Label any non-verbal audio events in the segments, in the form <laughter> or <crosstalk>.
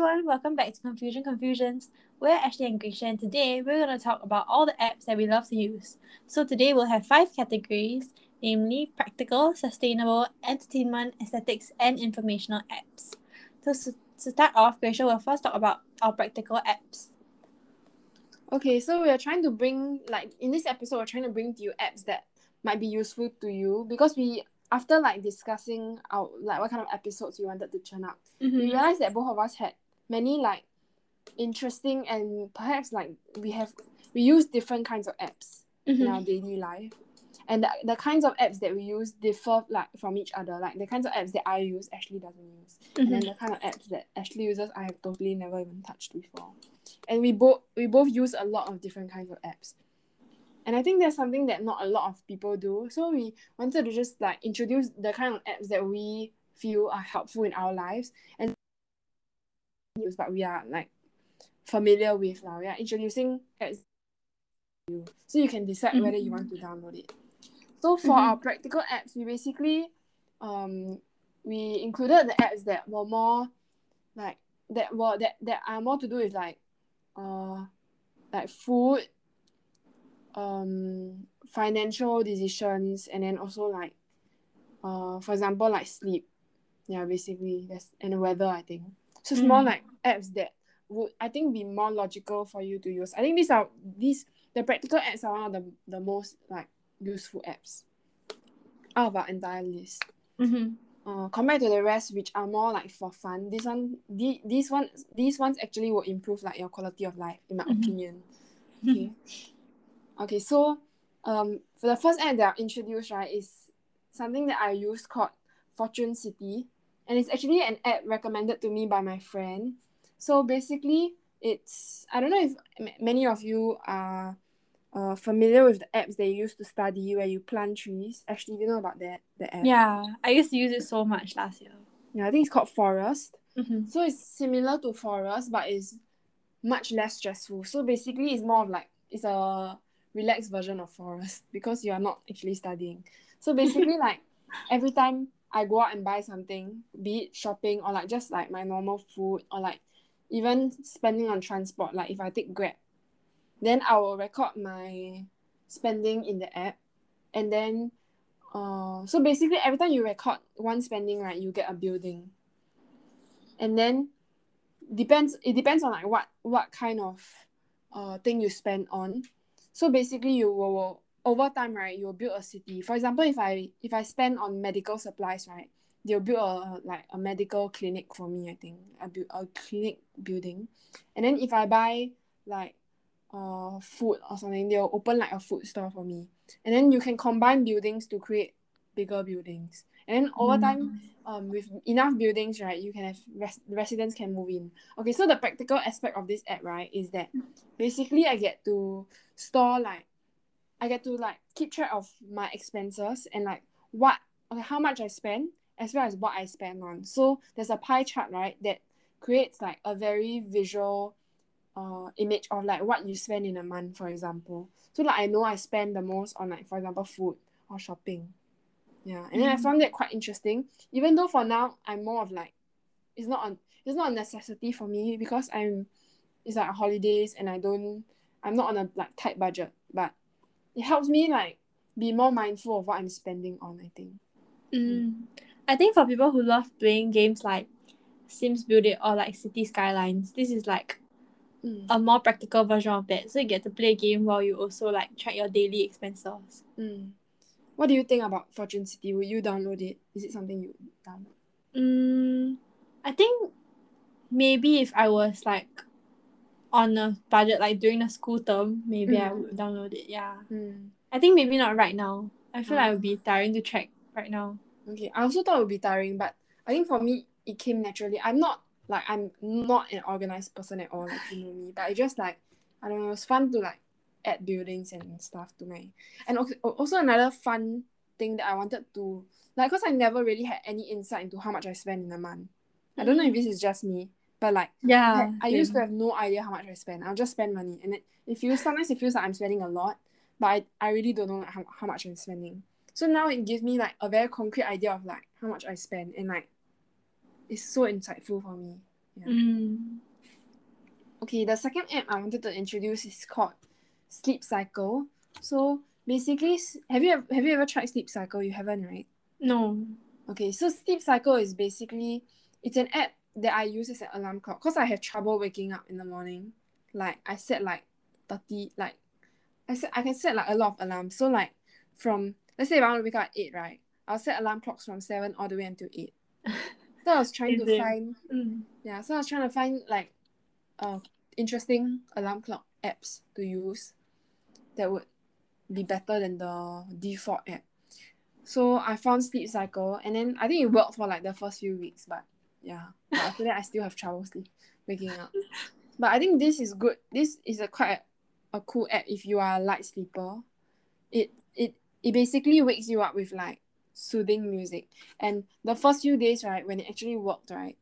everyone, welcome back to Confusion Confusions. We're Ashley and Grisha, and today we're going to talk about all the apps that we love to use. So today we'll have five categories, namely practical, sustainable, entertainment, aesthetics, and informational apps. So to start off, Grisha will first talk about our practical apps. Okay, so we are trying to bring like in this episode, we're trying to bring to you apps that might be useful to you because we after like discussing our like what kind of episodes we wanted to churn up, mm-hmm. we realized that both of us had many like interesting and perhaps like we have we use different kinds of apps mm-hmm. in our daily life. And the, the kinds of apps that we use differ like from each other. Like the kinds of apps that I use, Ashley doesn't use. Mm-hmm. And then the kind of apps that Ashley uses, I have totally never even touched before. And we both we both use a lot of different kinds of apps and I think that's something that not a lot of people do. So we wanted to just like introduce the kind of apps that we feel are helpful in our lives and use but we are like familiar with now. We are introducing apps so you can decide mm-hmm. whether you want to download it. So for mm-hmm. our practical apps, we basically um we included the apps that were more like that were that that are more to do with like uh like food um financial decisions and then also like uh for example like sleep yeah basically that's and weather I think so it's mm. more like apps that would I think be more logical for you to use I think these are these the practical apps are one of the, the most like useful apps out of our entire list mm-hmm. uh, compared to the rest which are more like for fun this one the, these ones these ones actually will improve like your quality of life in my mm-hmm. opinion okay <laughs> Okay, so um, for the first app that I introduced, right, is something that I use called Fortune City, and it's actually an app recommended to me by my friend. So basically, it's I don't know if m- many of you are uh, familiar with the apps they use to study where you plant trees. Actually, you know about that the app? Yeah, I used to use it so much last year. Yeah, I think it's called Forest. Mm-hmm. So it's similar to Forest, but it's much less stressful. So basically, it's more of like it's a relaxed version of forest because you are not actually studying. So basically, <laughs> like every time I go out and buy something, be it shopping or like just like my normal food or like even spending on transport, like if I take Grab, then I will record my spending in the app. And then uh so basically every time you record one spending right you get a building. And then depends it depends on like what what kind of uh thing you spend on. So basically you will over time right you'll build a city. For example if i if i spend on medical supplies right they'll build a like a medical clinic for me i think a, build a clinic building. And then if i buy like uh food or something they'll open like a food store for me. And then you can combine buildings to create bigger buildings. And then over time mm. um with enough buildings right you can have res- residents can move in. Okay so the practical aspect of this app right is that basically i get to store like I get to like keep track of my expenses and like what okay how much I spend as well as what I spend on. So there's a pie chart right that creates like a very visual uh image of like what you spend in a month for example. So like I know I spend the most on like for example food or shopping. Yeah. And then I mm. found that quite interesting. Even though for now I'm more of like it's not on it's not a necessity for me because I'm it's like holidays and I don't I'm not on a like tight budget, but it helps me like be more mindful of what I'm spending on. I think. Mm. I think for people who love playing games like Sims Build It or like City Skylines, this is like mm. a more practical version of that. So you get to play a game while you also like track your daily expenses. Mm. What do you think about Fortune City? Will you download it? Is it something you download? Mm, I think maybe if I was like on a budget like during the school term maybe mm. I would download it yeah mm. I think maybe not right now I feel like it would be tiring to track right now okay I also thought it would be tiring but I think for me it came naturally I'm not like I'm not an organized person at all like you know me but it just like I don't know it's fun to like add buildings and stuff to my and also another fun thing that I wanted to like because I never really had any insight into how much I spend in a month I don't know if mm. this is just me but like yeah, I, I used to have no idea how much I spend. I'll just spend money, and it, it feels sometimes it feels like I'm spending a lot, but I, I really don't know how, how much I'm spending. So now it gives me like a very concrete idea of like how much I spend, and like it's so insightful for me. Yeah. Mm. Okay, the second app I wanted to introduce is called Sleep Cycle. So basically, have you have you ever tried Sleep Cycle? You haven't, right? No. Okay, so Sleep Cycle is basically it's an app that I use as an alarm clock because I have trouble waking up in the morning. Like I set like thirty like I set I can set like a lot of alarms. So like from let's say if I want to wake up at eight, right? I'll set alarm clocks from seven all the way until eight. <laughs> So I was trying to find Mm. yeah, so I was trying to find like uh interesting alarm clock apps to use that would be better than the default app. So I found Sleep Cycle and then I think it worked for like the first few weeks, but yeah. But after that I still have trouble sleep waking up. But I think this is good. This is a quite a, a cool app if you are a light sleeper. It it it basically wakes you up with like soothing music. And the first few days, right, when it actually worked, right?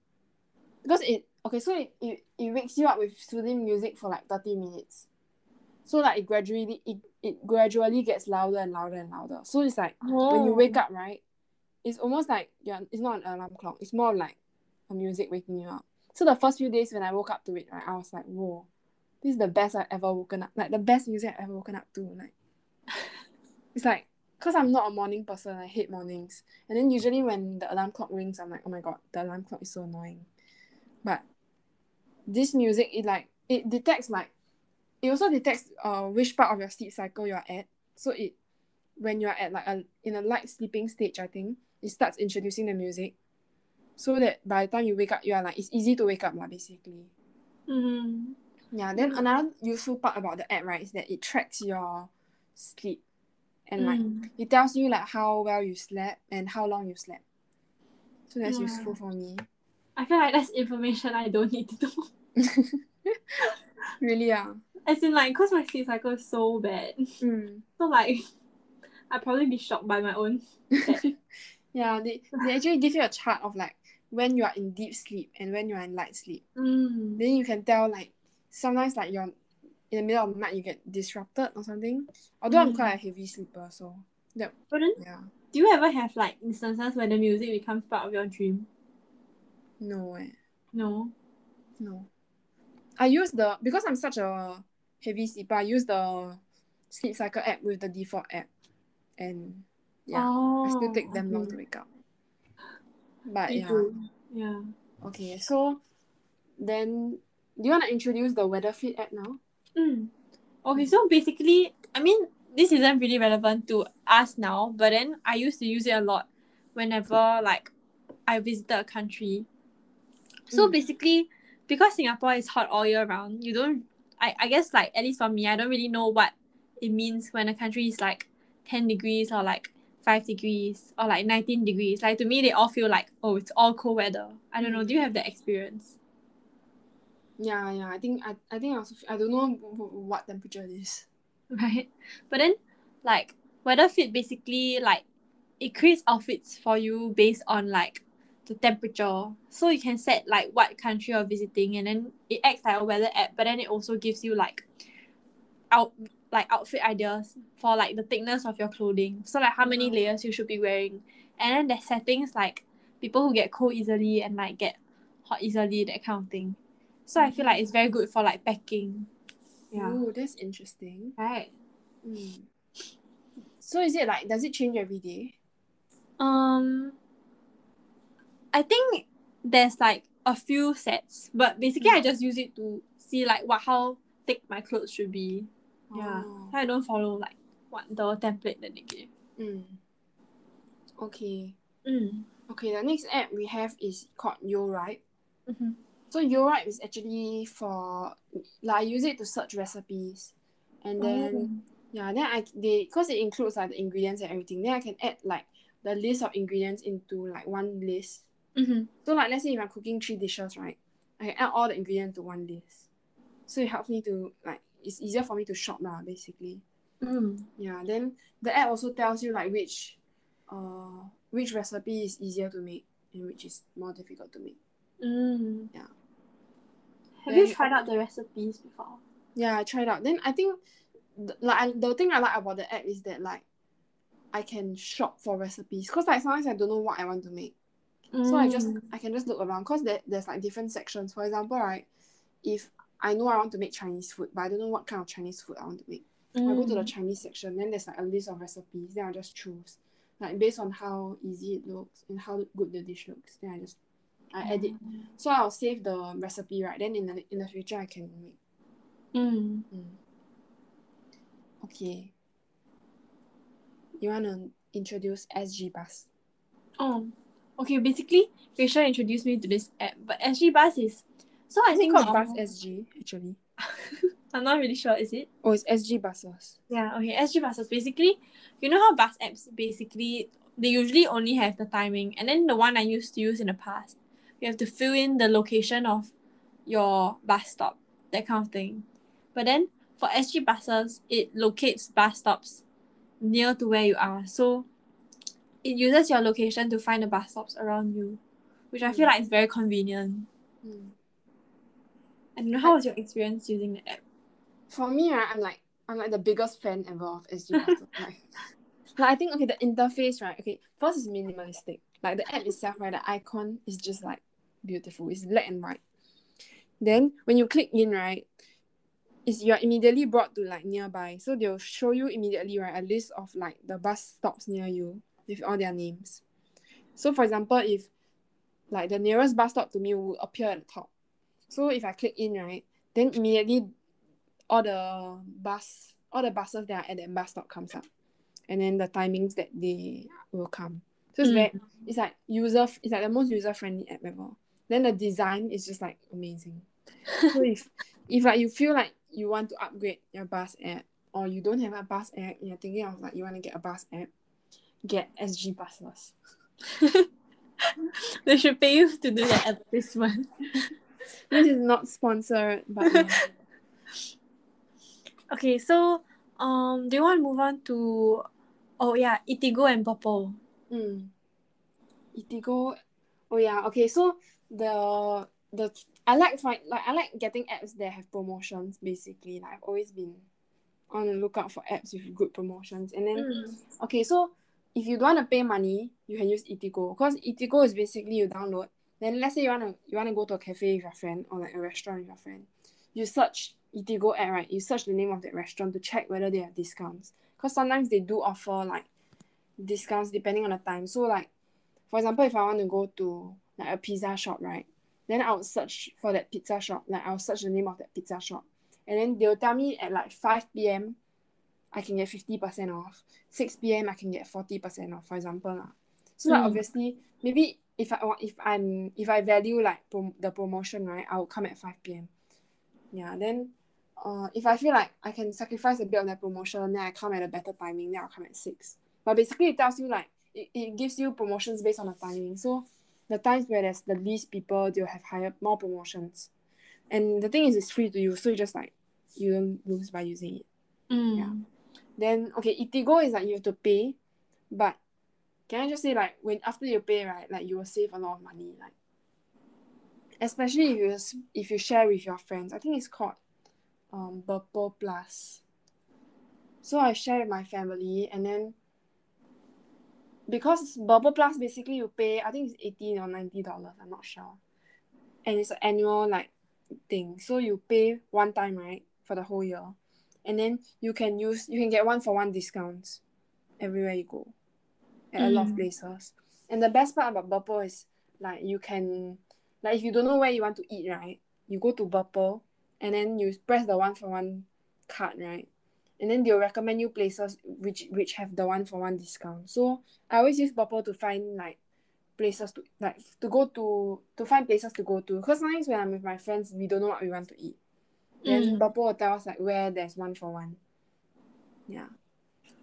Because it okay, so it, it, it wakes you up with soothing music for like 30 minutes. So like it gradually it, it gradually gets louder and louder and louder. So it's like oh. when you oh. wake up, right, it's almost like yeah, it's not an alarm clock. It's more like a music waking you up. So the first few days when I woke up to it, right, I was like, whoa, this is the best I've ever woken up. Like the best music I've ever woken up to. Like <laughs> it's like because I'm not a morning person, I hate mornings. And then usually when the alarm clock rings, I'm like, oh my god, the alarm clock is so annoying. But this music, it like it detects like it also detects uh which part of your sleep cycle you're at. So it when you're at like a in a light sleeping stage, I think it starts introducing the music, so that by the time you wake up, you are like it's easy to wake up lah basically. Mm. Yeah. Then another useful part about the app right is that it tracks your sleep, and like Mm. it tells you like how well you slept and how long you slept. So that's Yeah. useful for me. I feel like that's information I don't need to know. <laughs> really, yeah. As in like, cause my sleep cycle is so bad. Mm. So like, <laughs> I'd probably be shocked by my own. <laughs> yeah, they, they actually give you a chart of like when you are in deep sleep and when you are in light sleep. Mm. Then you can tell like sometimes like you're in the middle of the night you get disrupted or something. Although I'm Mm. quite a heavy sleeper, so that, then, yeah. do you ever have like instances where the music becomes part of your dream? No eh. No. No. I use the because I'm such a heavy sleeper, I use the sleep cycle app with the default app. And yeah. Oh, I still take them long to wake up. But Me yeah. too. Yeah. Okay, so then do you wanna introduce the weather feed app now? Mm. Okay, so basically, I mean, this isn't really relevant to us now, but then I used to use it a lot whenever like I visited a country. So Mm. basically, because Singapore is hot all year round, you don't. I, I guess like at least for me, I don't really know what it means when a country is like ten degrees or like five degrees or like nineteen degrees. Like to me, they all feel like oh, it's all cold weather. I don't know. Do you have that experience? Yeah, yeah. I think I, I think I also I don't know wh- wh- what temperature it is. <laughs> right? But then, like weather fit basically like it creates outfits for you based on like the temperature. So you can set like what country you're visiting, and then it acts like a weather app. But then it also gives you like out like outfit ideas for like the thickness of your clothing. So like how many layers you should be wearing, and then there's settings like people who get cold easily and like get hot easily that kind of thing. So I feel like it's very good for like packing. Yeah. Oh, that's interesting. Right. Mm. So is it like does it change every day? Um, I think there's like a few sets, but basically I just use it to see like what how thick my clothes should be. Yeah, Oh. I don't follow like what the template that they give. Mm. Okay. Mm. Okay, the next app we have is called YoRipe. Mm-hmm. So YoRipe is actually for like I use it to search recipes, and then yeah, then I they because it includes like the ingredients and everything. Then I can add like the list of ingredients into like one list. Mm-hmm. So like let's say if I'm cooking three dishes, right, I can add all the ingredients to one list. So it helps me to like it's easier for me to shop lah basically. Mm. Yeah, then the app also tells you like which uh which recipe is easier to make and which is more difficult to make. Mm. Yeah. Have Then- you tried out the recipes before? Yeah, I tried out. Then I think th- like I, the thing I like about the app is that like I can shop for recipes because like sometimes I don't know what I want to make. So I just I can just look around because there, there's like different sections. For example, right, if I know I want to make Chinese food, but I don't know what kind of Chinese food I want to make. I go to the Chinese section, then there's like a list of recipes. Then I just choose, like based on how easy it looks and how good the dish looks. Then I just I edit. So I'll save the recipe, right? Then in the in the future I can make. Mm. Mm. Okay. You wanna introduce SG Bus? Oh, okay. Basically, Rachel introduced me to this app, but SG Bus is so I think called Bus SG actually? <laughs> I'm not really sure. Is it? Oh, it's SG buses. Yeah. Okay. SG buses basically, you know how bus apps basically they usually only have the timing, and then the one I used to use in the past, you have to fill in the location of your bus stop, that kind of thing. But then for SG buses, it locates bus stops near to where you are, so it uses your location to find the bus stops around you, which I feel like is very convenient. Mm. I don't know how was your experience using the app. For me, right, I'm like I'm like the biggest fan ever of SG <laughs> like, like I think okay, the interface, right? Okay, first is minimalistic. Like the app itself, right? The icon is just like beautiful. It's black and white. Then when you click in, right, is you're immediately brought to like nearby. So they'll show you immediately, right, a list of like the bus stops near you with all their names. So for example, if like the nearest bus stop to me will appear at the top. So if I click in, right, then immediately all the bus all the buses that are at that bus stop comes up. And then the timings that they will come. So it's Mm. very it's like user it's like the most user friendly app ever. Then the design is just like amazing. <laughs> so if if like you feel like you want to upgrade your bus app or you don't have a bus app and you're thinking of like you want to get a bus app, get SG buses. <laughs> they should pay you to do that advertisement. <laughs> This is not sponsored, but. <laughs> Okay, so um, do you want to move on to oh yeah, Eatigo and Popo? Mm. Eatigo. Oh yeah. Okay. So the the I like find like I like getting apps that have promotions. Basically, like I've always been on the lookout for apps with good promotions. And then okay, so if you don't want to pay money, you can use Eatigo because Eatigo is basically you download. Then let's say you wanna you wanna go to a cafe with your friend or like a restaurant with your friend. You search Eatigo app right. You search the name of that restaurant to check whether they have discounts. Because sometimes they do offer like discounts depending on the time. So like for example, if I want to go to like a pizza shop, right? Then I'll search for that pizza shop. Like I'll search the name of that pizza shop. And then they'll tell me at like 5 p.m. I can get 50% off. 6 p.m. I can get 40% off, for example. lah. So like Mm. obviously maybe if I want if I'm if I value like prom- the promotion, right, I'll come at 5 p.m. Yeah, then uh if I feel like I can sacrifice a bit of that promotion, then I come at a better timing, then I'll come at 6. But basically it tells you like it, it gives you promotions based on the timing. So the times where there's the least people, they'll have higher more promotions. And the thing is it's free to use, so you just like you don't lose by using it. Mm. Yeah. Then okay, Eatigo is like you have to pay, but can I just say like when after you pay right, like you will save a lot of money, like especially if you if you share with your friends. I think it's called um Burpple Plus. So I share with my family, and then because Burpple Plus basically you pay I think it's eighteen or ninety dollars. I'm not sure, and it's an annual like thing. So you pay one time right for the whole year, and then you can use you can get one for one discounts everywhere you go at a lot of Mm. places. And the best part about Burpple is like you can like if you don't know where you want to eat right, you go to Burpple and then you press the one for one card right, and then they'll recommend you places which which have the one for one discount. So I always use Burpple to find like places to like to go to to find places to go to because sometimes when I'm with my friends we don't know what we want to eat. Mm. Burpple will tell us like where there's one for one. Yeah.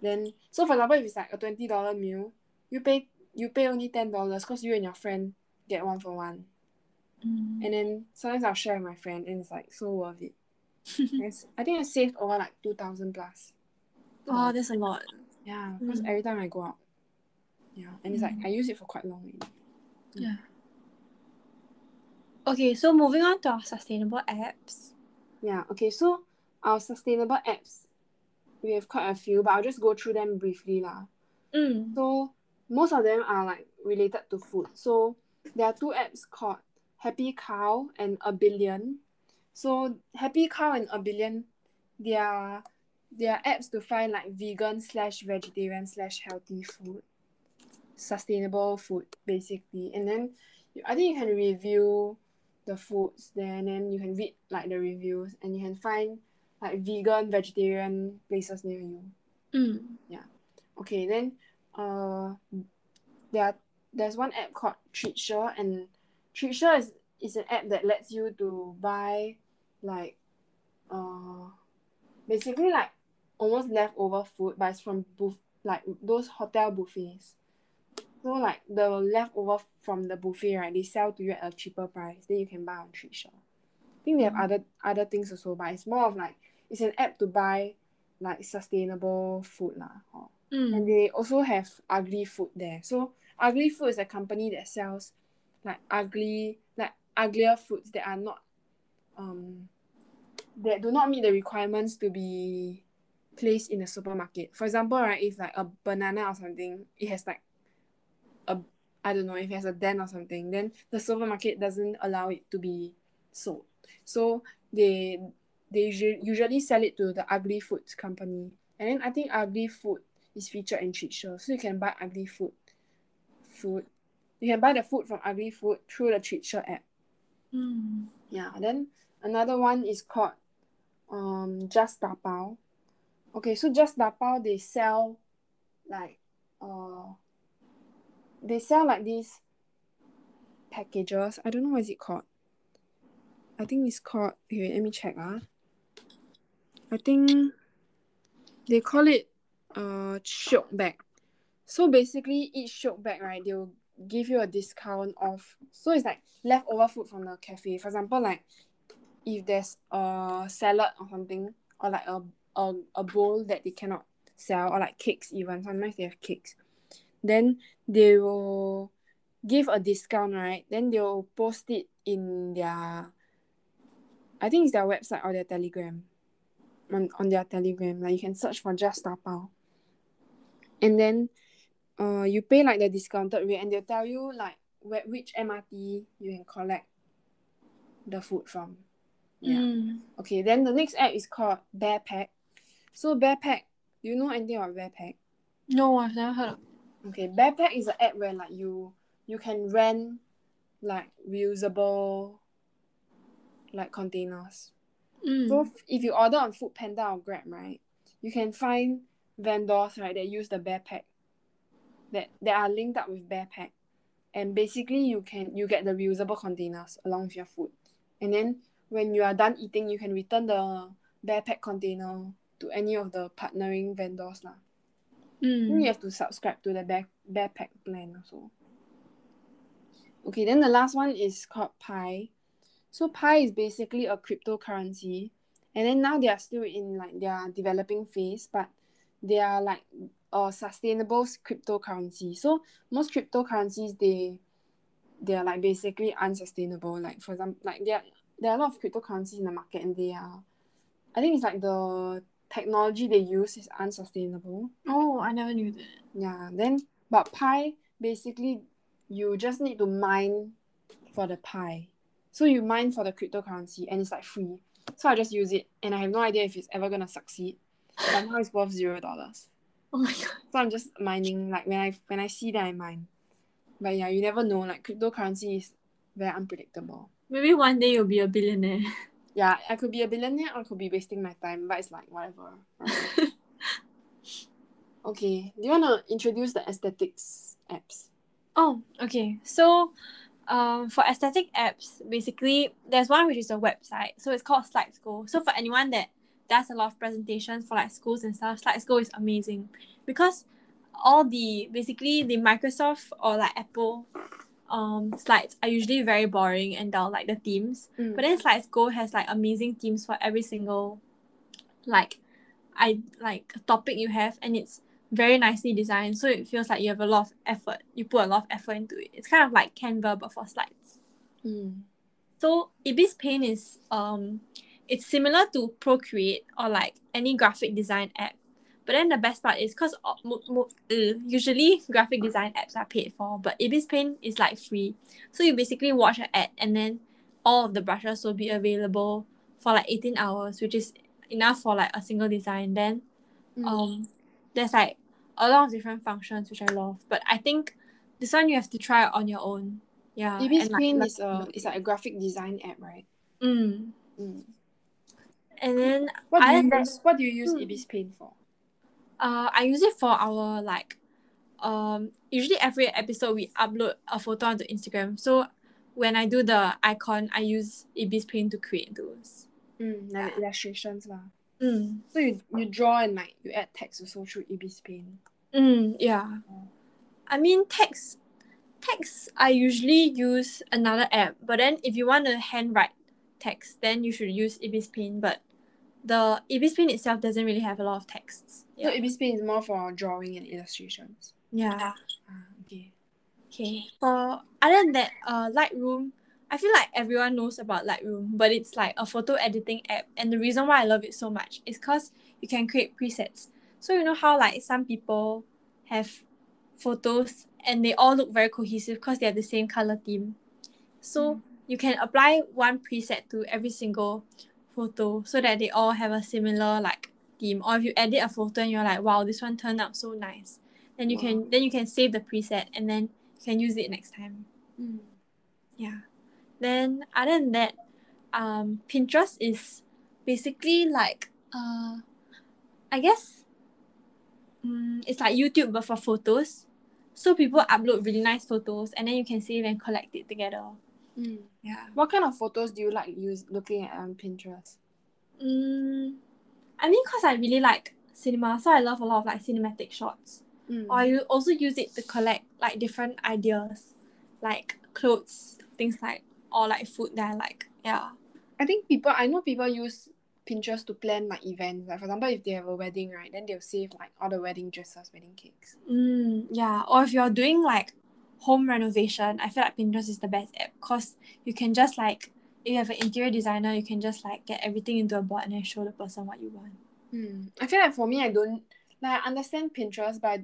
Then so for example if it's like a twenty dollar meal, you pay you pay only ten dollars because you and your friend get one for one. Mm. And then sometimes I'll share with my friend and it's like so worth it. <laughs> I think I saved over like two thousand plus. oh, that's a lot. Yeah, because Mm. every time I go out. Yeah. And it's like I use it for quite long already. Yeah. Okay, so moving on to our sustainable apps. Yeah, okay, so our sustainable apps, we have quite a few, but I'll just go through them briefly lah. Mm. So most of them are like related to food. So there are two apps called Happy Cow and abillion. So Happy Cow and abillion, they are they are apps to find like vegan slash vegetarian slash healthy food, sustainable food basically. And then I think you can review the foods there and then you can read like the reviews and you can find like vegan vegetarian places near you. Mm. Yeah. Okay, then uh there are, there's one app called Treatsure and Treatsure is, is an app that lets you to buy like uh basically like almost leftover food but it's from buff like those hotel buffets. So like the leftover from the buffet right they sell to you at a cheaper price then you can buy on Treatsure. I think they have other other things also but it's more of like it's an app to buy like sustainable food lah. Mm. and they also have ugly food there. So ugly food is a company that sells like ugly like uglier foods that are not um that do not meet the requirements to be placed in a supermarket. For example, right, if like a banana or something, it has like a I don't know if it has a dent or something, then the supermarket doesn't allow it to be sold. So they they usually sell it to the Ugly Food company. And then I think ugly food is featured in Treatsure. So you can buy ugly food. Food. You can buy the food from ugly food through the Treatsure app. Mm. Yeah. Then another one is called um Just Dabao. Okay, so Just Dabao they sell like uh they sell like these packages. I don't know what is it called. I think it's called okay, let me check ah. I think they call it uh shiok bag. So basically each shiok bag right they'll give you a discount off. So it's like leftover food from the cafe. For example, like if there's a salad or something, or like a a, a bowl that they cannot sell, or like cakes even. Sometimes they have cakes. Then they will give a discount, right? Then they'll post it in their I think it's their website or their telegram. On, on their telegram. Like you can search for just Tapao. And then uh you pay like the discounted rate and they'll tell you like where, which MRT you can collect the food from. Yeah. Mm. Okay, then the next app is called barePack. So barePack, do you know anything about barePack? No, I've never heard of Okay, barePack is an app where like you you can rent like reusable like containers. mm. So if you order on Food Panda or Grab, right, you can find vendors right that use the barePack that that are linked up with barePack, and basically you can you get the reusable containers along with your food, and then when you are done eating, you can return the barePack container to any of the partnering vendors lah. Then Mm. you have to subscribe to the Bear barePack plan also. Okay, then the last one is called Pi. So Pi is basically a cryptocurrency, and then now they are still in like their developing phase, but they are like a sustainable cryptocurrency. So most cryptocurrencies they they are like basically unsustainable. Like for example, like there are, there are a lot of cryptocurrencies in the market, and they are, I think it's like the technology they use is unsustainable. Oh, I never knew that. Yeah, then but Pi basically you just need to mine for the Pi. So you mine for the cryptocurrency and it's like free. So I just use it and I have no idea if it's ever gonna succeed. But now it's worth zero dollars. Oh my god. So I'm just mining like when I when I see that I mine. But yeah, you never know. Like cryptocurrency is very unpredictable. Maybe one day you'll be a billionaire. <laughs> Yeah, I could be a billionaire or I could be wasting my time, but it's like whatever. right? <laughs> okay, do you wanna introduce the aesthetics apps? Oh, okay. So, um, for aesthetic apps, basically, there's one which is a website. So it's called SlideSchool. So for anyone that does a lot of presentations for like schools and stuff, SlideSchool is amazing because all the basically the Microsoft or like Apple um slides are usually very boring and dull like the themes. Mm. But then SlideSchool has like amazing themes for every single like I like topic you have and it's very nicely designed so it feels like you have a lot of effort you put a lot of effort into it it's kind of like canva but for slides Mm. so ibis paint is um it's similar to procreate or like any graphic design app But then the best part is because uh, usually graphic design apps are paid for, but Ibis Paint is like free. So you basically watch an ad and then all of the brushes will be available for like 18 hours, which is enough for like a single design. Then mm. um there's like a lot of different functions which I love. But I think this one you have to try on your own. Yeah. Ibis Paint like, is a is like a graphic design app, right? Mm. mm. And then what do you use, what do you use mm. Ibis Paint for? Uh, I use it for our like, um, usually every episode we upload a photo onto Instagram. So when I do the icon, I use Ibis Paint to create those. Mm, like yeah. illustrations lah. Mm. So you you draw and like you add text also through Ibis Paint. Mm, yeah. Oh. I mean text text I usually use another app, but then if you want to handwrite text, then you should use Ibis Paint. But the Ibis Paint itself doesn't really have a lot of texts. Yeah. So Ibis Paint is more for drawing and illustrations. Yeah. Ah, okay. Okay. For other than that, uh, Lightroom, I feel like everyone knows about Lightroom, but it's like a photo editing app, and the reason why I love it so much is because you can create presets. So you know how like some people have photos and they all look very cohesive because they have the same color theme. So mm. you can apply one preset to every single photo so that they all have a similar like theme. Or if you edit a photo and you're like, wow, this one turned out so nice, then you wow. can then you can save the preset and then you can use it next time. Mm. Yeah. Then other than that, um, Pinterest is basically like uh, I guess um, it's like YouTube but for photos. So people upload really nice photos and then you can save and collect it together. Mm. Yeah. What kind of photos do you like use looking at on Pinterest? Mm, I mean, cause I really like cinema, so I love a lot of like cinematic shots. Mm. Or I also use it to collect like different ideas, like clothes, things like or like food that I like. Yeah. I think people I know people use Pinterest to plan like events. Like for example, if they have a wedding, right, then they'll save like all the wedding dresses, wedding cakes. Mm, yeah. Or if you're doing like home renovation, I feel like Pinterest is the best app because you can just like if you have an interior designer, you can just like get everything into a board and then show the person what you want. Hmm. I feel like for me, I don't like I understand Pinterest, but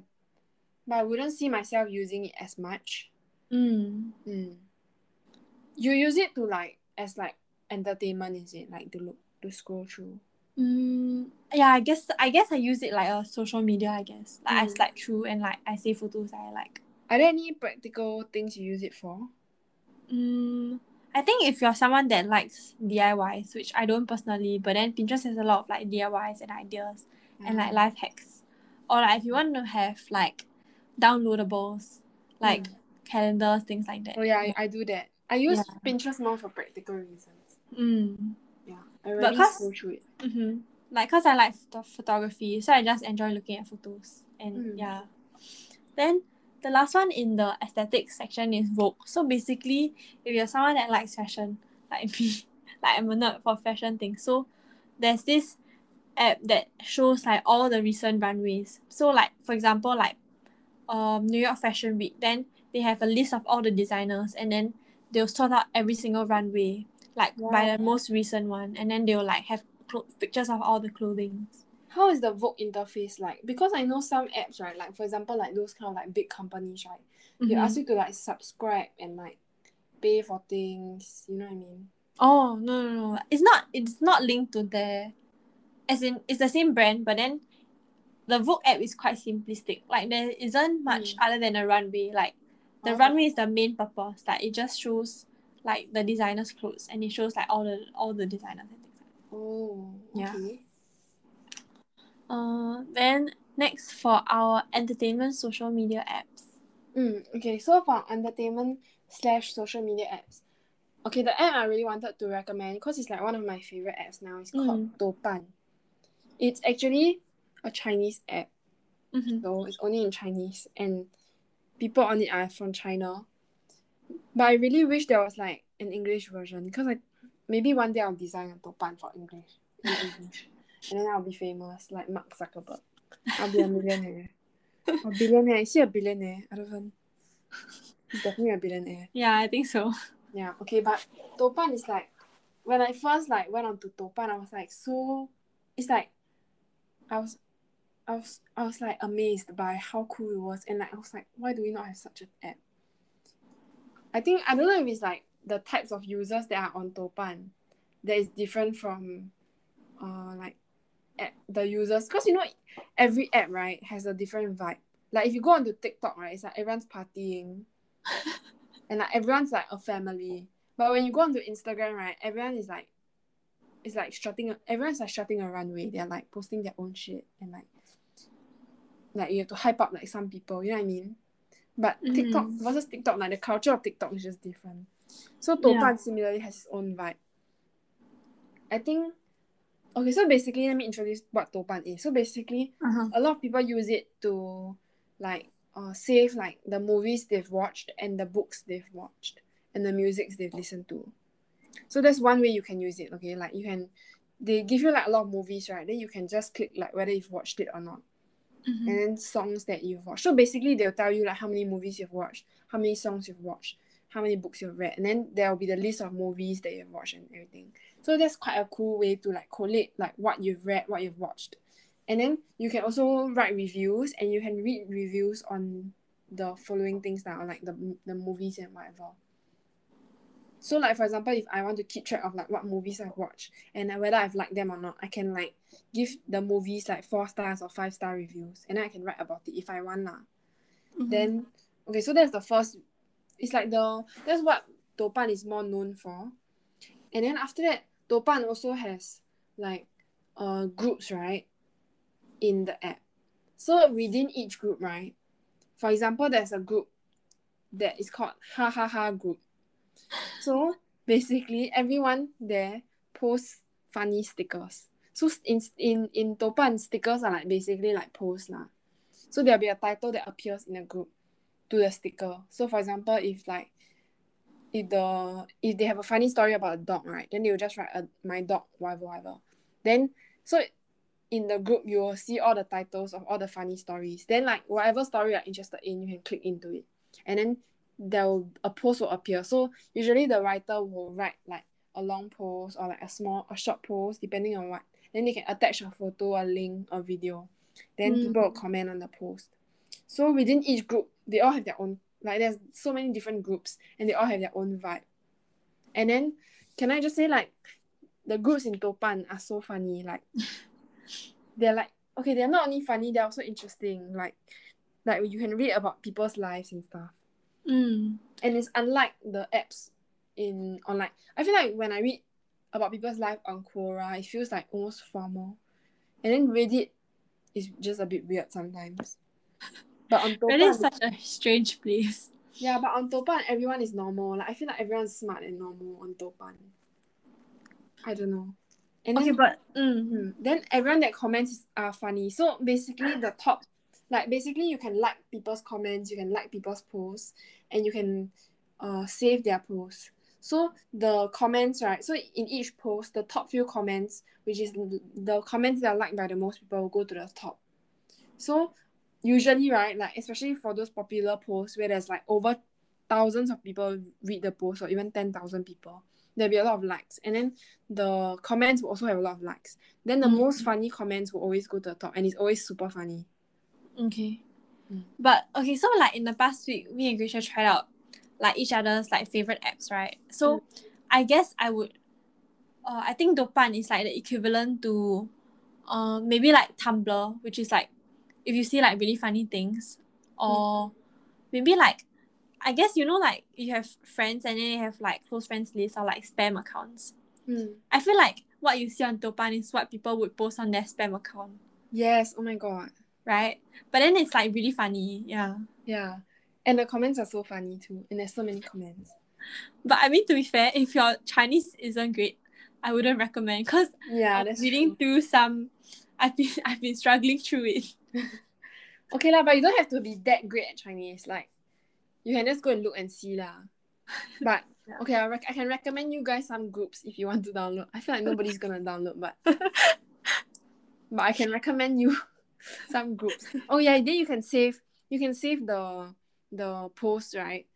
but I wouldn't see myself using it as much. Mm. Mm. You use it to like as like entertainment, is it? Like to look to scroll through. Mm, yeah, I guess I guess I use it like a social media. I guess like mm. I slide through and like I see photos I like. Are there any practical things you use it for? Mm, I think if you're someone that likes DIYs, which I don't personally, but then Pinterest has a lot of like DIYs and ideas mm. and like mm. life hacks. Or like if you want to have like downloadables, like mm. calendars, things like that. Oh yeah, I, I do that. I use yeah. Pinterest more for practical reasons. Mm. Yeah, I really scroll through it. Mm-hmm. Like, cause I like photo- photography, so I just enjoy looking at photos, and mm. yeah. Then the last one in the aesthetics section is Vogue. So basically, if you're someone that likes fashion, like me, <laughs> like I'm a nerd for fashion things. So there's this app that shows like all the recent runways. So like for example, like um New York Fashion Week, then they have a list of all the designers and then they'll sort out every single runway, like wow. by the most recent one, and then they'll like have cl- pictures of all the clothing how is the Vogue interface like? Because I know some apps, right? Like for example, like those kind of like big companies, right? Mm-hmm. They ask you to like subscribe and like pay for things. You know what I mean? Oh no no no! It's not. It's not linked to the, as in it's the same brand, but then, the Vogue app is quite simplistic. Like there isn't much mm. other than a runway. Like, the oh. runway is the main purpose. Like it just shows, like the designer's clothes, and it shows like all the all the designers and things like. Oh. Okay. Yeah. Uh, then next for our entertainment social media apps. Mm, okay, so for entertainment slash social media apps, okay, the app I really wanted to recommend because it's like one of my favorite apps now. It's called mm. Douban. It's actually a Chinese app, mm-hmm. so it's only in Chinese and people on it are from China. But I really wish there was like an English version because like maybe one day I'll design a Douban for English. <laughs> English and then I'll be famous like Mark Zuckerberg. I'll be a millionaire. a billionaire. Is he a billionaire? I don't know. He's definitely a billionaire. Yeah, I think so. Yeah, okay, but Douban is like when I first like went on to Douban, I was like so it's like I was I was I was like amazed by how cool it was and like I was like why do we not have such an app? I think I don't know if it's like the types of users that are on Douban that is different from uh like app, the users. Because you know every app right has a different vibe. Like if you go onto TikTok right it's like everyone's partying <laughs> and like everyone's like a family. But when you go onto Instagram right everyone is like it's like strutting everyone's like strutting a runway they're like posting their own shit and like like you have to hype up like some people you know what I mean? But mm-hmm. TikTok versus TikTok like the culture of TikTok is just different. So Douban yeah. similarly has its own vibe. I think okay so basically let me introduce what Douban is. So basically uh-huh. a lot of people use it to like uh, save like the movies they've watched and the books they've watched and the musics they've listened to. So that's one way you can use it okay? Like you can they give you like a lot of movies right? Then you can just click like whether you've watched it or not mm-hmm. and then songs that you've watched. So basically they'll tell you like how many movies you've watched how many songs you've watched how many books you've read and then there will be the list of movies that you've watched and everything. So that's quite a cool way to like collate like what you've read what you've watched. And then you can also write reviews and you can read reviews on the following things are like the, the movies and whatever so like for example if i want to keep track of like what movies i've watched and whether i've liked them or not i can like give the movies like four stars or five star reviews and then i can write about it if i want lah. Mm-hmm. then okay so that's the first it's like the that's what Douban is more known for. And then after that Douban also has like uh groups right in the app. So within each group right for example there's a group that is called ha ha ha group so basically everyone there posts funny stickers. So in in in Douban stickers are like basically like posts lah. So there'll be a title that appears in a group to the sticker. So for example if like if the if they have a funny story about a dog right then they will just write a, my dog whatever whatever. Then so in the group you will see all the titles of all the funny stories. Then like whatever story you're interested in you can click into it. And then there will a post will appear. So usually the writer will write like a long post or like a small a short post depending on what. Then they can attach a photo a link a video. Then mm. people will comment on the post. So within each group they all have their own like there's so many different groups and they all have their own vibe. And then can i just say like the groups in Douban are so funny like <laughs> they're like okay they're not only funny they're also interesting. Like like you can read about people's lives and stuff Mm. And it's unlike the apps in online. I feel like when I read about people's life on Quora, it feels like almost formal. And then Reddit is just a bit weird sometimes. But on Douban, Reddit is such a strange place. Yeah, but on Douban, everyone is normal. Like I feel like everyone's smart and normal on Douban. I don't know. And okay, then, but mm. mm. then everyone that comments are funny. So basically, the top like basically you can like people's comments you can like people's posts and you can uh save their posts. So the comments right so in each post the top few comments which is the comments that are liked by the most people will go to the top. So usually right like especially for those popular posts where there's like over thousands of people read the post or even 10,000 people there'll be a lot of likes. And then the comments will also have a lot of likes. Then the mm-hmm. most funny comments will always go to the top and it's always super funny Okay. Mm. But okay, so like in the past week, me and Grisha tried out like each other's like favorite apps, right? So mm. I guess I would uh I think Douban is like the equivalent to uh maybe like Tumblr, which is like if you see like really funny things or mm. maybe like I guess you know like you have friends and then you have like close friends list or like spam accounts. Mm. I feel like what you see on Douban is what people would post on their spam account. Yes, oh my god right? But then it's like really funny, yeah. Yeah. And the comments are so funny too. And there's so many comments. But I mean to be fair, if your Chinese isn't great, I wouldn't recommend because yeah, that's reading true. through some I've been <laughs> I've been struggling through it. <laughs> okay lah, but you don't have to be that great at Chinese. Like you can just go and look and see lah. But <laughs> yeah. okay, I, rec- I can recommend you guys some groups if you want to download. I feel like nobody's gonna download, but but I can recommend you some groups. Oh yeah, then you can save you can save the the post right,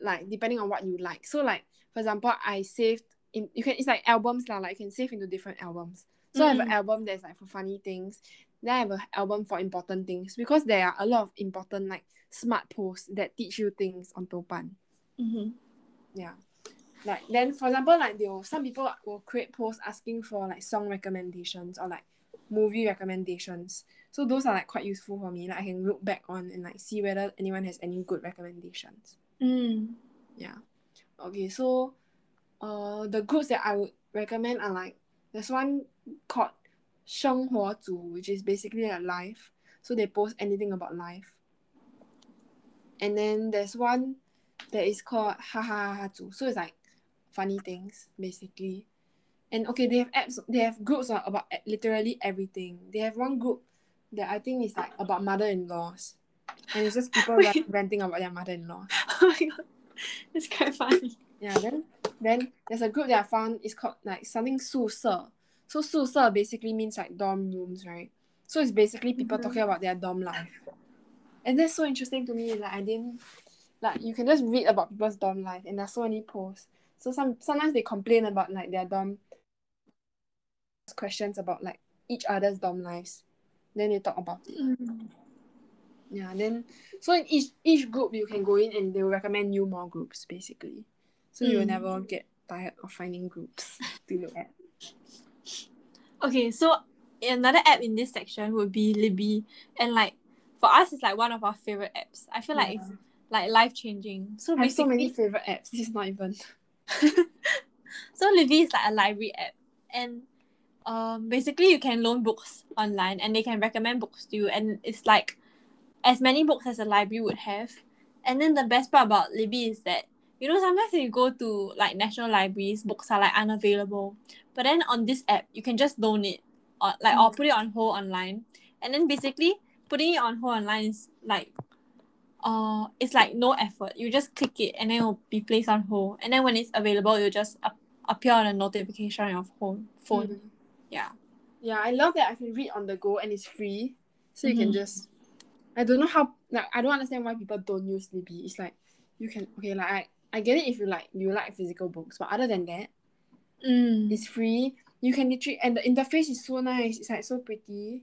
like depending on what you like. So like for example, I saved in you can it's like albums lah. Like you can save into different albums. So mm. I have an mm. album that's like for funny things. then I have an album for important things because there are a lot of important like smart posts that teach you things on Douban. Mm-hmm. Yeah. Like then for example like they will some people will create posts asking for like song recommendations or like movie recommendations. So those are like quite useful for me. Like I can look back on and like see whether anyone has any good recommendations. Mm. Yeah. Okay, so uh the groups that I would recommend are like there's one called 生活组 which is basically like life. So they post anything about life. And then there's one that is called ha ha ha组. So it's like funny things basically. And okay, they have apps. They have groups about literally everything. They have one group that I think is like about mother-in-laws, and it's just people <laughs> ranting about their mother-in-law. Oh my god, it's quite funny. Yeah. Then then there's a group that I found. It's called like something 宿舍. So 宿舍 basically means like dorm rooms, right? So it's basically people mm-hmm. talking about their dorm life, and that's so interesting to me. Like I didn't like you can just read about people's dorm life, and there's so many posts. So some sometimes they complain about like their dorm questions about like each other's dorm lives. Then they talk about it. Mm. Yeah, then so in each each group you can go in and they will recommend you more groups basically. So mm. you will mm. never get tired of finding groups <laughs> to look at. Okay, so another app in this section would be Libby. And like for us it's like one of our favorite apps. I feel like it's like life changing. So I have so many favorite apps. This is not even <laughs> so Libby is like a library app and um basically you can loan books online and they can recommend books to you. And it's like as many books as a library would have. And then the best part about libby is that you know sometimes when you go to like national libraries books are like unavailable. But then on this app you can just loan it or like or put it on hold online. And then basically putting it on hold online is like uh it's like no effort. You just click it and then it will be placed on hold. And then when it's available you'll just up- appear on a notification on your phone phone. Mm-hmm. Yeah yeah i love that i can read on the go and it's free so you mm-hmm. can just i don't know how like i don't understand why people don't use libby it's like you can okay like i i get it if you like you like physical books but other than that mm. it's free you can literally and the interface is so nice it's like so pretty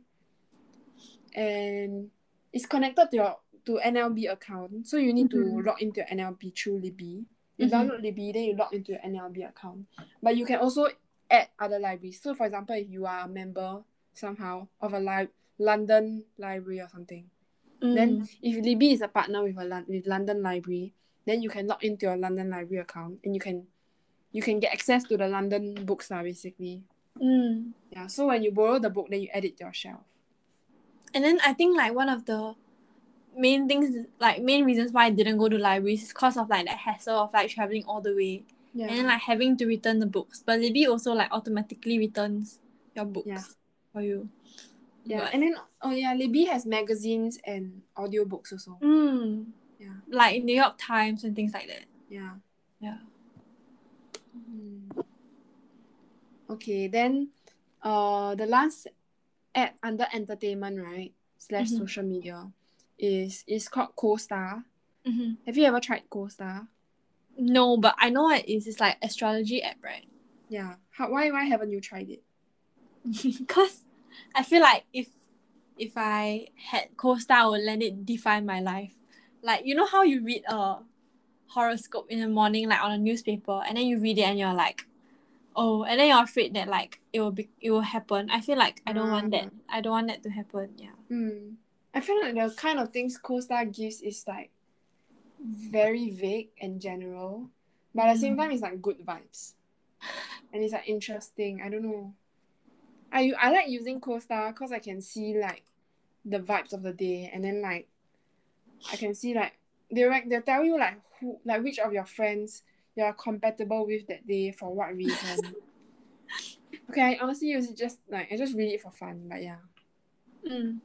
and it's connected to your to NLB account. So you need mm-hmm. to log into your NLB through Libby. You mm-hmm. download Libby, then you log into your NLB account. But you can also add other libraries. So for example, if you are a member somehow of a li- London library or something, mm. then if Libby is a partner with a with London library, then you can log into your London library account and you can you can get access to the London books lah, basically. Mm. Yeah. So when you borrow the book, then you add it to your shelf. And then I think like one of the main things like main reasons why I didn't go to libraries is because of like the hassle of like traveling all the way. Yeah. And like having to return the books. But Libby also like automatically returns your books yeah. for you. Yeah, but, and then oh yeah, Libby has magazines and audiobooks also. Mm, yeah. Like New York Times and things like that. Yeah. Yeah. Mm. Okay, then uh the last app under entertainment, right? Slash mm-hmm. social media is is called CoStar. Mm-hmm. Have you ever tried CoStar? No, but I know it is. It's like astrology app, right? Yeah. How why why haven't you tried it? <laughs> Because I feel like if if I had CoStar, I would let it define my life. Like you know how you read a horoscope in the morning, like on a newspaper, and then you read it and you're like, oh, and then you're afraid that like it will be it will happen. I feel like I don't want that. Ah. I don't want that to happen. Yeah. Mm. I feel like the kind of things CoStar gives is like very vague and general, but at the same mm. time, it's like good vibes, and it's like interesting. I don't know. I I like using CoStar because I can see like the vibes of the day, and then like I can see like they like they tell you like who like which of your friends you are compatible with that day for what reason. <laughs> okay, I honestly use it just like I just read it for fun, but yeah. Mm.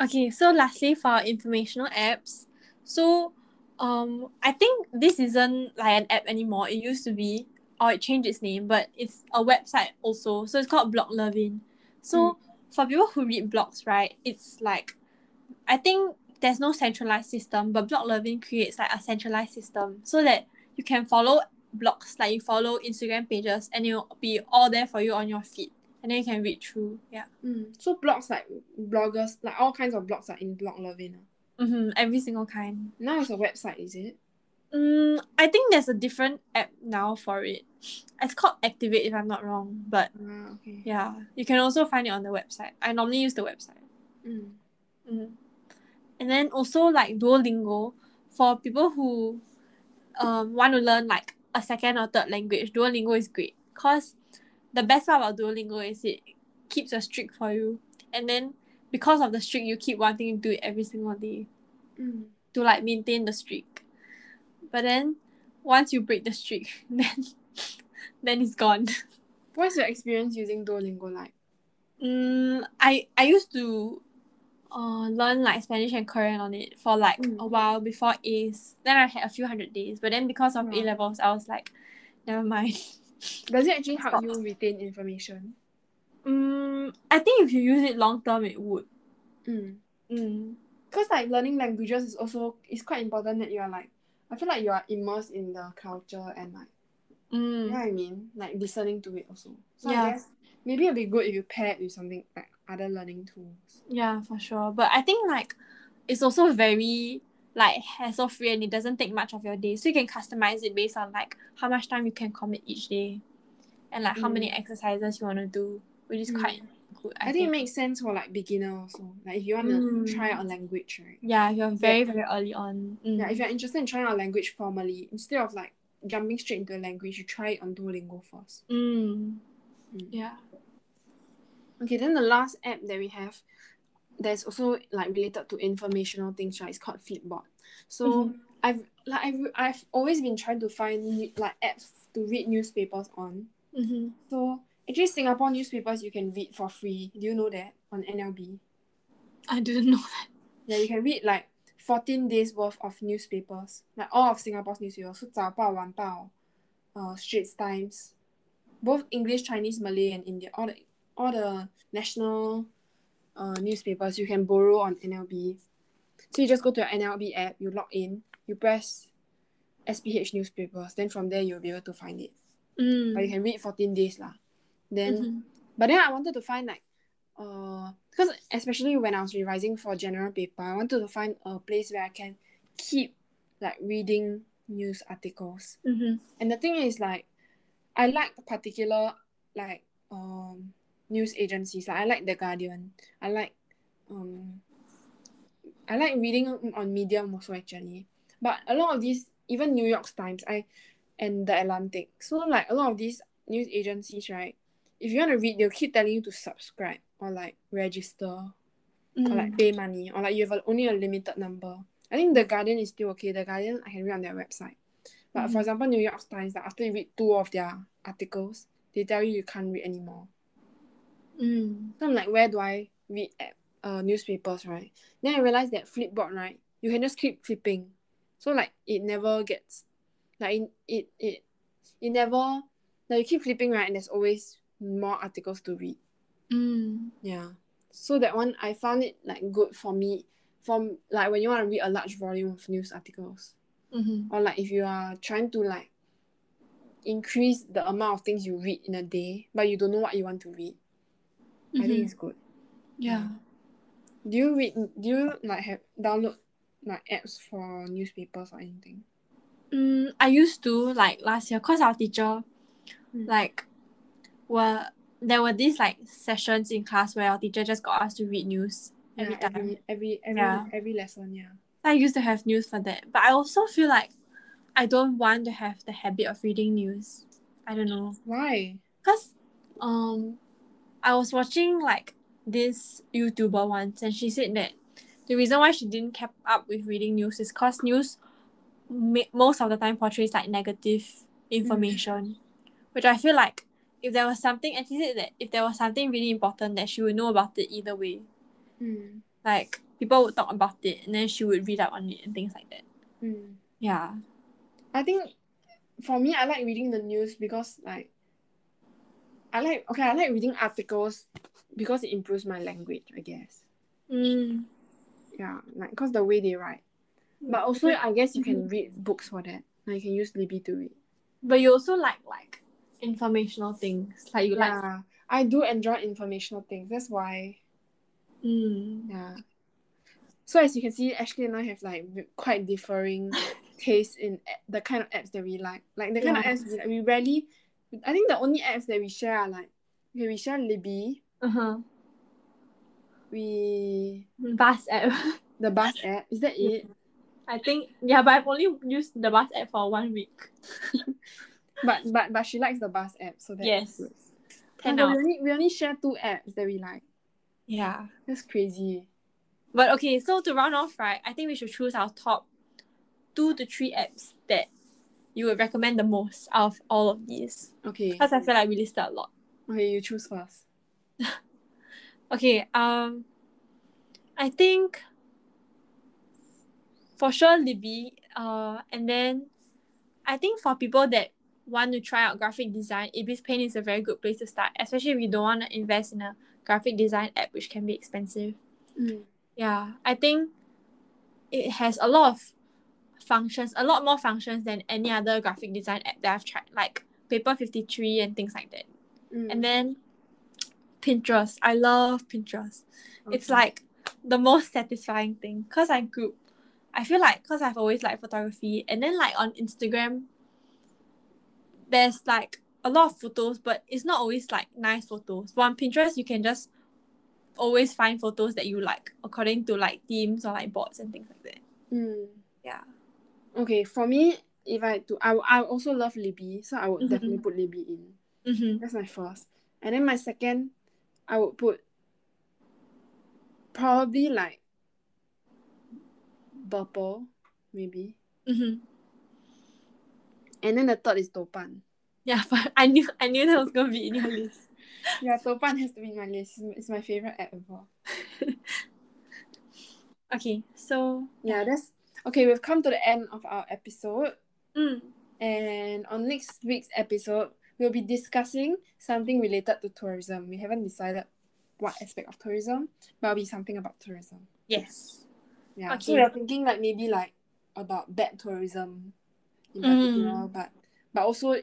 Okay, so lastly for informational apps, so um I think this isn't like an app anymore. It used to be or it changed its name, but it's a website also. So it's called Blog Lovin. So mm. for people who read blogs, right, it's like I think there's no centralized system, but Blog Lovin creates like a centralized system so that you can follow blogs like you follow Instagram pages and it'll be all there for you on your feed and then you can read through. Yeah. Mm. So blogs like bloggers, like all kinds of blogs are in Blog Lovin. Mm-hmm. Every single kind. Now it's a website, is it? Mm, I think there's a different app now for it. It's called Activate if I'm not wrong. But Ah, okay. yeah, you can also find it on the website. I normally use the website. Mm. Mm. And then also like Duolingo for people who um want to learn like a second or third language. Duolingo is great because the best part about Duolingo is it keeps a streak for you, and then because of the streak, you keep wanting to do it every single day Mm. to like maintain the streak. But then once you break the streak, <laughs> then then it's gone. What's your experience using Duolingo like? Mm, I I used to uh learn like Spanish and Korean on it for like Mm. a while before A's. Then I had a few hundred days, but then because of Wow. A levels, I was like, never mind. Does it actually help Stop. you retain information? Mm, I think if you use it long term, it would. Mm. Mm. Because like learning languages is also it's quite important that you are like I feel like you are immersed in the culture and like you know Mm. what I mean? Like listening to it also. So Yeah. I guess maybe it'd be good if you pair it with something like other learning tools. Yeah, for sure. But I think like it's also very like hassle free and it doesn't take much of your day. So you can customize it based on like how much time you can commit each day and like how many Mm. exercises you want to do, which is Mm. quite good. I, think it makes sense for like beginner also. Like if you want to Mm. try out a language, right? Yeah, you're very, very early on. Mm. Yeah, if you're interested in trying out a language formally, instead of like jumping straight into a language, you try it on Duolingo first. Mm. Mm. Yeah. Okay, then the last app that we have, there's also like related to informational things, right? It's called Flipboard. So Mhm. I've like I've, I've always been trying to find like apps to read newspapers on. Mm-hmm. So actually, Singapore newspapers you can read for free. Do you know that on NLB? I didn't know that. Yeah, you can read like 14 days worth of newspapers, like all of Singapore's newspapers. So 早报,晚报, uh, Straits Times, both English, Chinese, Malay, and Indian. All the all the national uh, newspapers you can borrow on NLB. So you just go to your NLB app, you log in, you press SPH newspapers, then from there you'll be able to find it. Mm. But you can read 14 days lah. Then Mhm. but then I wanted to find like uh because especially when I was revising for general paper, I wanted to find a place where I can keep like reading news articles. Mhm. And the thing is like I like particular like um news agencies. Like I like The Guardian. I like um I like reading on Medium also actually. But a lot of these even New York Times I and The Atlantic. So like a lot of these news agencies, right? If you want to read, they'll keep telling you to subscribe or like register Mm. or like pay money or like you have a, only a limited number. I think The Guardian is still okay. The Guardian I can read on their website. But for Mhm. example, New York Times, like after you read two of their articles, they tell you you can't read anymore. Mm. So I'm like, where do I read at, uh, newspapers, right? Then I realized that Flipboard, right? You can just keep flipping. So like it never gets like it it it, it never like you keep flipping, right? And there's always more articles to read. Mm. Yeah. So that one I found it like good for me from like when you want to read a large volume of news articles. Mhm. Or like if you are trying to like increase the amount of things you read in a day, but you don't know what you want to read. I think Mhm. it's good. Yeah. Do you read do you like have download like apps for newspapers or anything? Mm, I used to like last year cause our teacher Mm. like were there were these like sessions in class where our teacher just got us to read news every yeah, time. every every every, Yeah. every lesson, yeah. I used to have news for that. But I also feel like I don't want to have the habit of reading news. I don't know. Why? Cause um I was watching like this YouTuber once and she said that the reason why she didn't keep up with reading news is cause news ma- most of the time portrays like negative information. Which I feel like if there was something and she said that if there was something really important that she would know about it either way. Mm. Like people would talk about it and then she would read up on it and things like that. Mm. Yeah. I think for me, I like reading the news because like I like okay, I like reading articles because it improves my language. I guess. Mm. Yeah, like because the way they write. But also, I guess you can read books for that. Like you can use Libby to read. But you also like like informational things. Like you like yeah, I do enjoy informational things. That's why. Mm. Yeah. So as you can see, Ashley and I have like quite differing <laughs> tastes in the kind of apps that we like. Like the kind Yeah. of apps we, like, we rarely. I think the only apps that we share are like okay, we share Libby. Uh-huh. We Bus app. <laughs> the bus app. Is that it? I think yeah, but I've only used the bus app for one week. <laughs> But but but she likes the bus app, so that's Yes. good. Ten Oh, we only we only share two apps that we like. Yeah. That's crazy. But okay, so to round off, right, I think we should choose our top two to three apps that you would recommend the most out of all of these. Okay. Because I feel like we listed a lot. Okay, you choose first. <laughs> Okay, um I think for sure Libby, uh and then I think for people that want to try out graphic design, Ibis Paint is a very good place to start, especially if you don't want to invest in a graphic design app which can be expensive. Mm. Yeah, I think it has a lot of functions, a lot more functions than any other graphic design app that I've tried, like Paper 53 and things like that. Mm. And then Pinterest. I love Pinterest. It's like the most satisfying thing because I group. I feel like because I've always liked photography, and then like on Instagram, there's like a lot of photos, but it's not always like nice photos. But on Pinterest, you can just always find photos that you like according to like themes or like boards and things like that. Mm. Yeah. Okay, for me, if I do, I, I also love Libby, so I would Mhm. definitely put Libby in. Mm-hmm. That's my first. And then my second, I would put probably like Burpple, maybe. Mm-hmm. And then the third is Topan. Yeah, <laughs> but I knew I knew that was gonna be in your list. Yeah, Topan has to be in my list. It's- my favorite app ever. <laughs> Okay, so Yeah, that's okay. We've come to the end of our episode. mm, And on next week's episode, we'll be discussing something related to tourism. We haven't decided what aspect of tourism, but it'll be something about tourism. yes. Yeah. Okay. So we're thinking like maybe like about bad tourism in Mm. but but also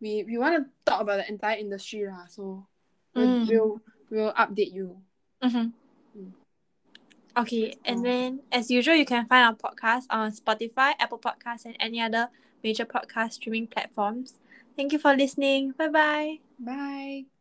we we want to talk about the entire industry lah. So we'll, Mm. we'll we'll update you. Mm-hmm. Mm. Okay, and all. then as usual, you can find our podcast on Spotify, Apple Podcasts, and any other major podcast streaming platforms. Thank you for listening. Bye bye. Bye.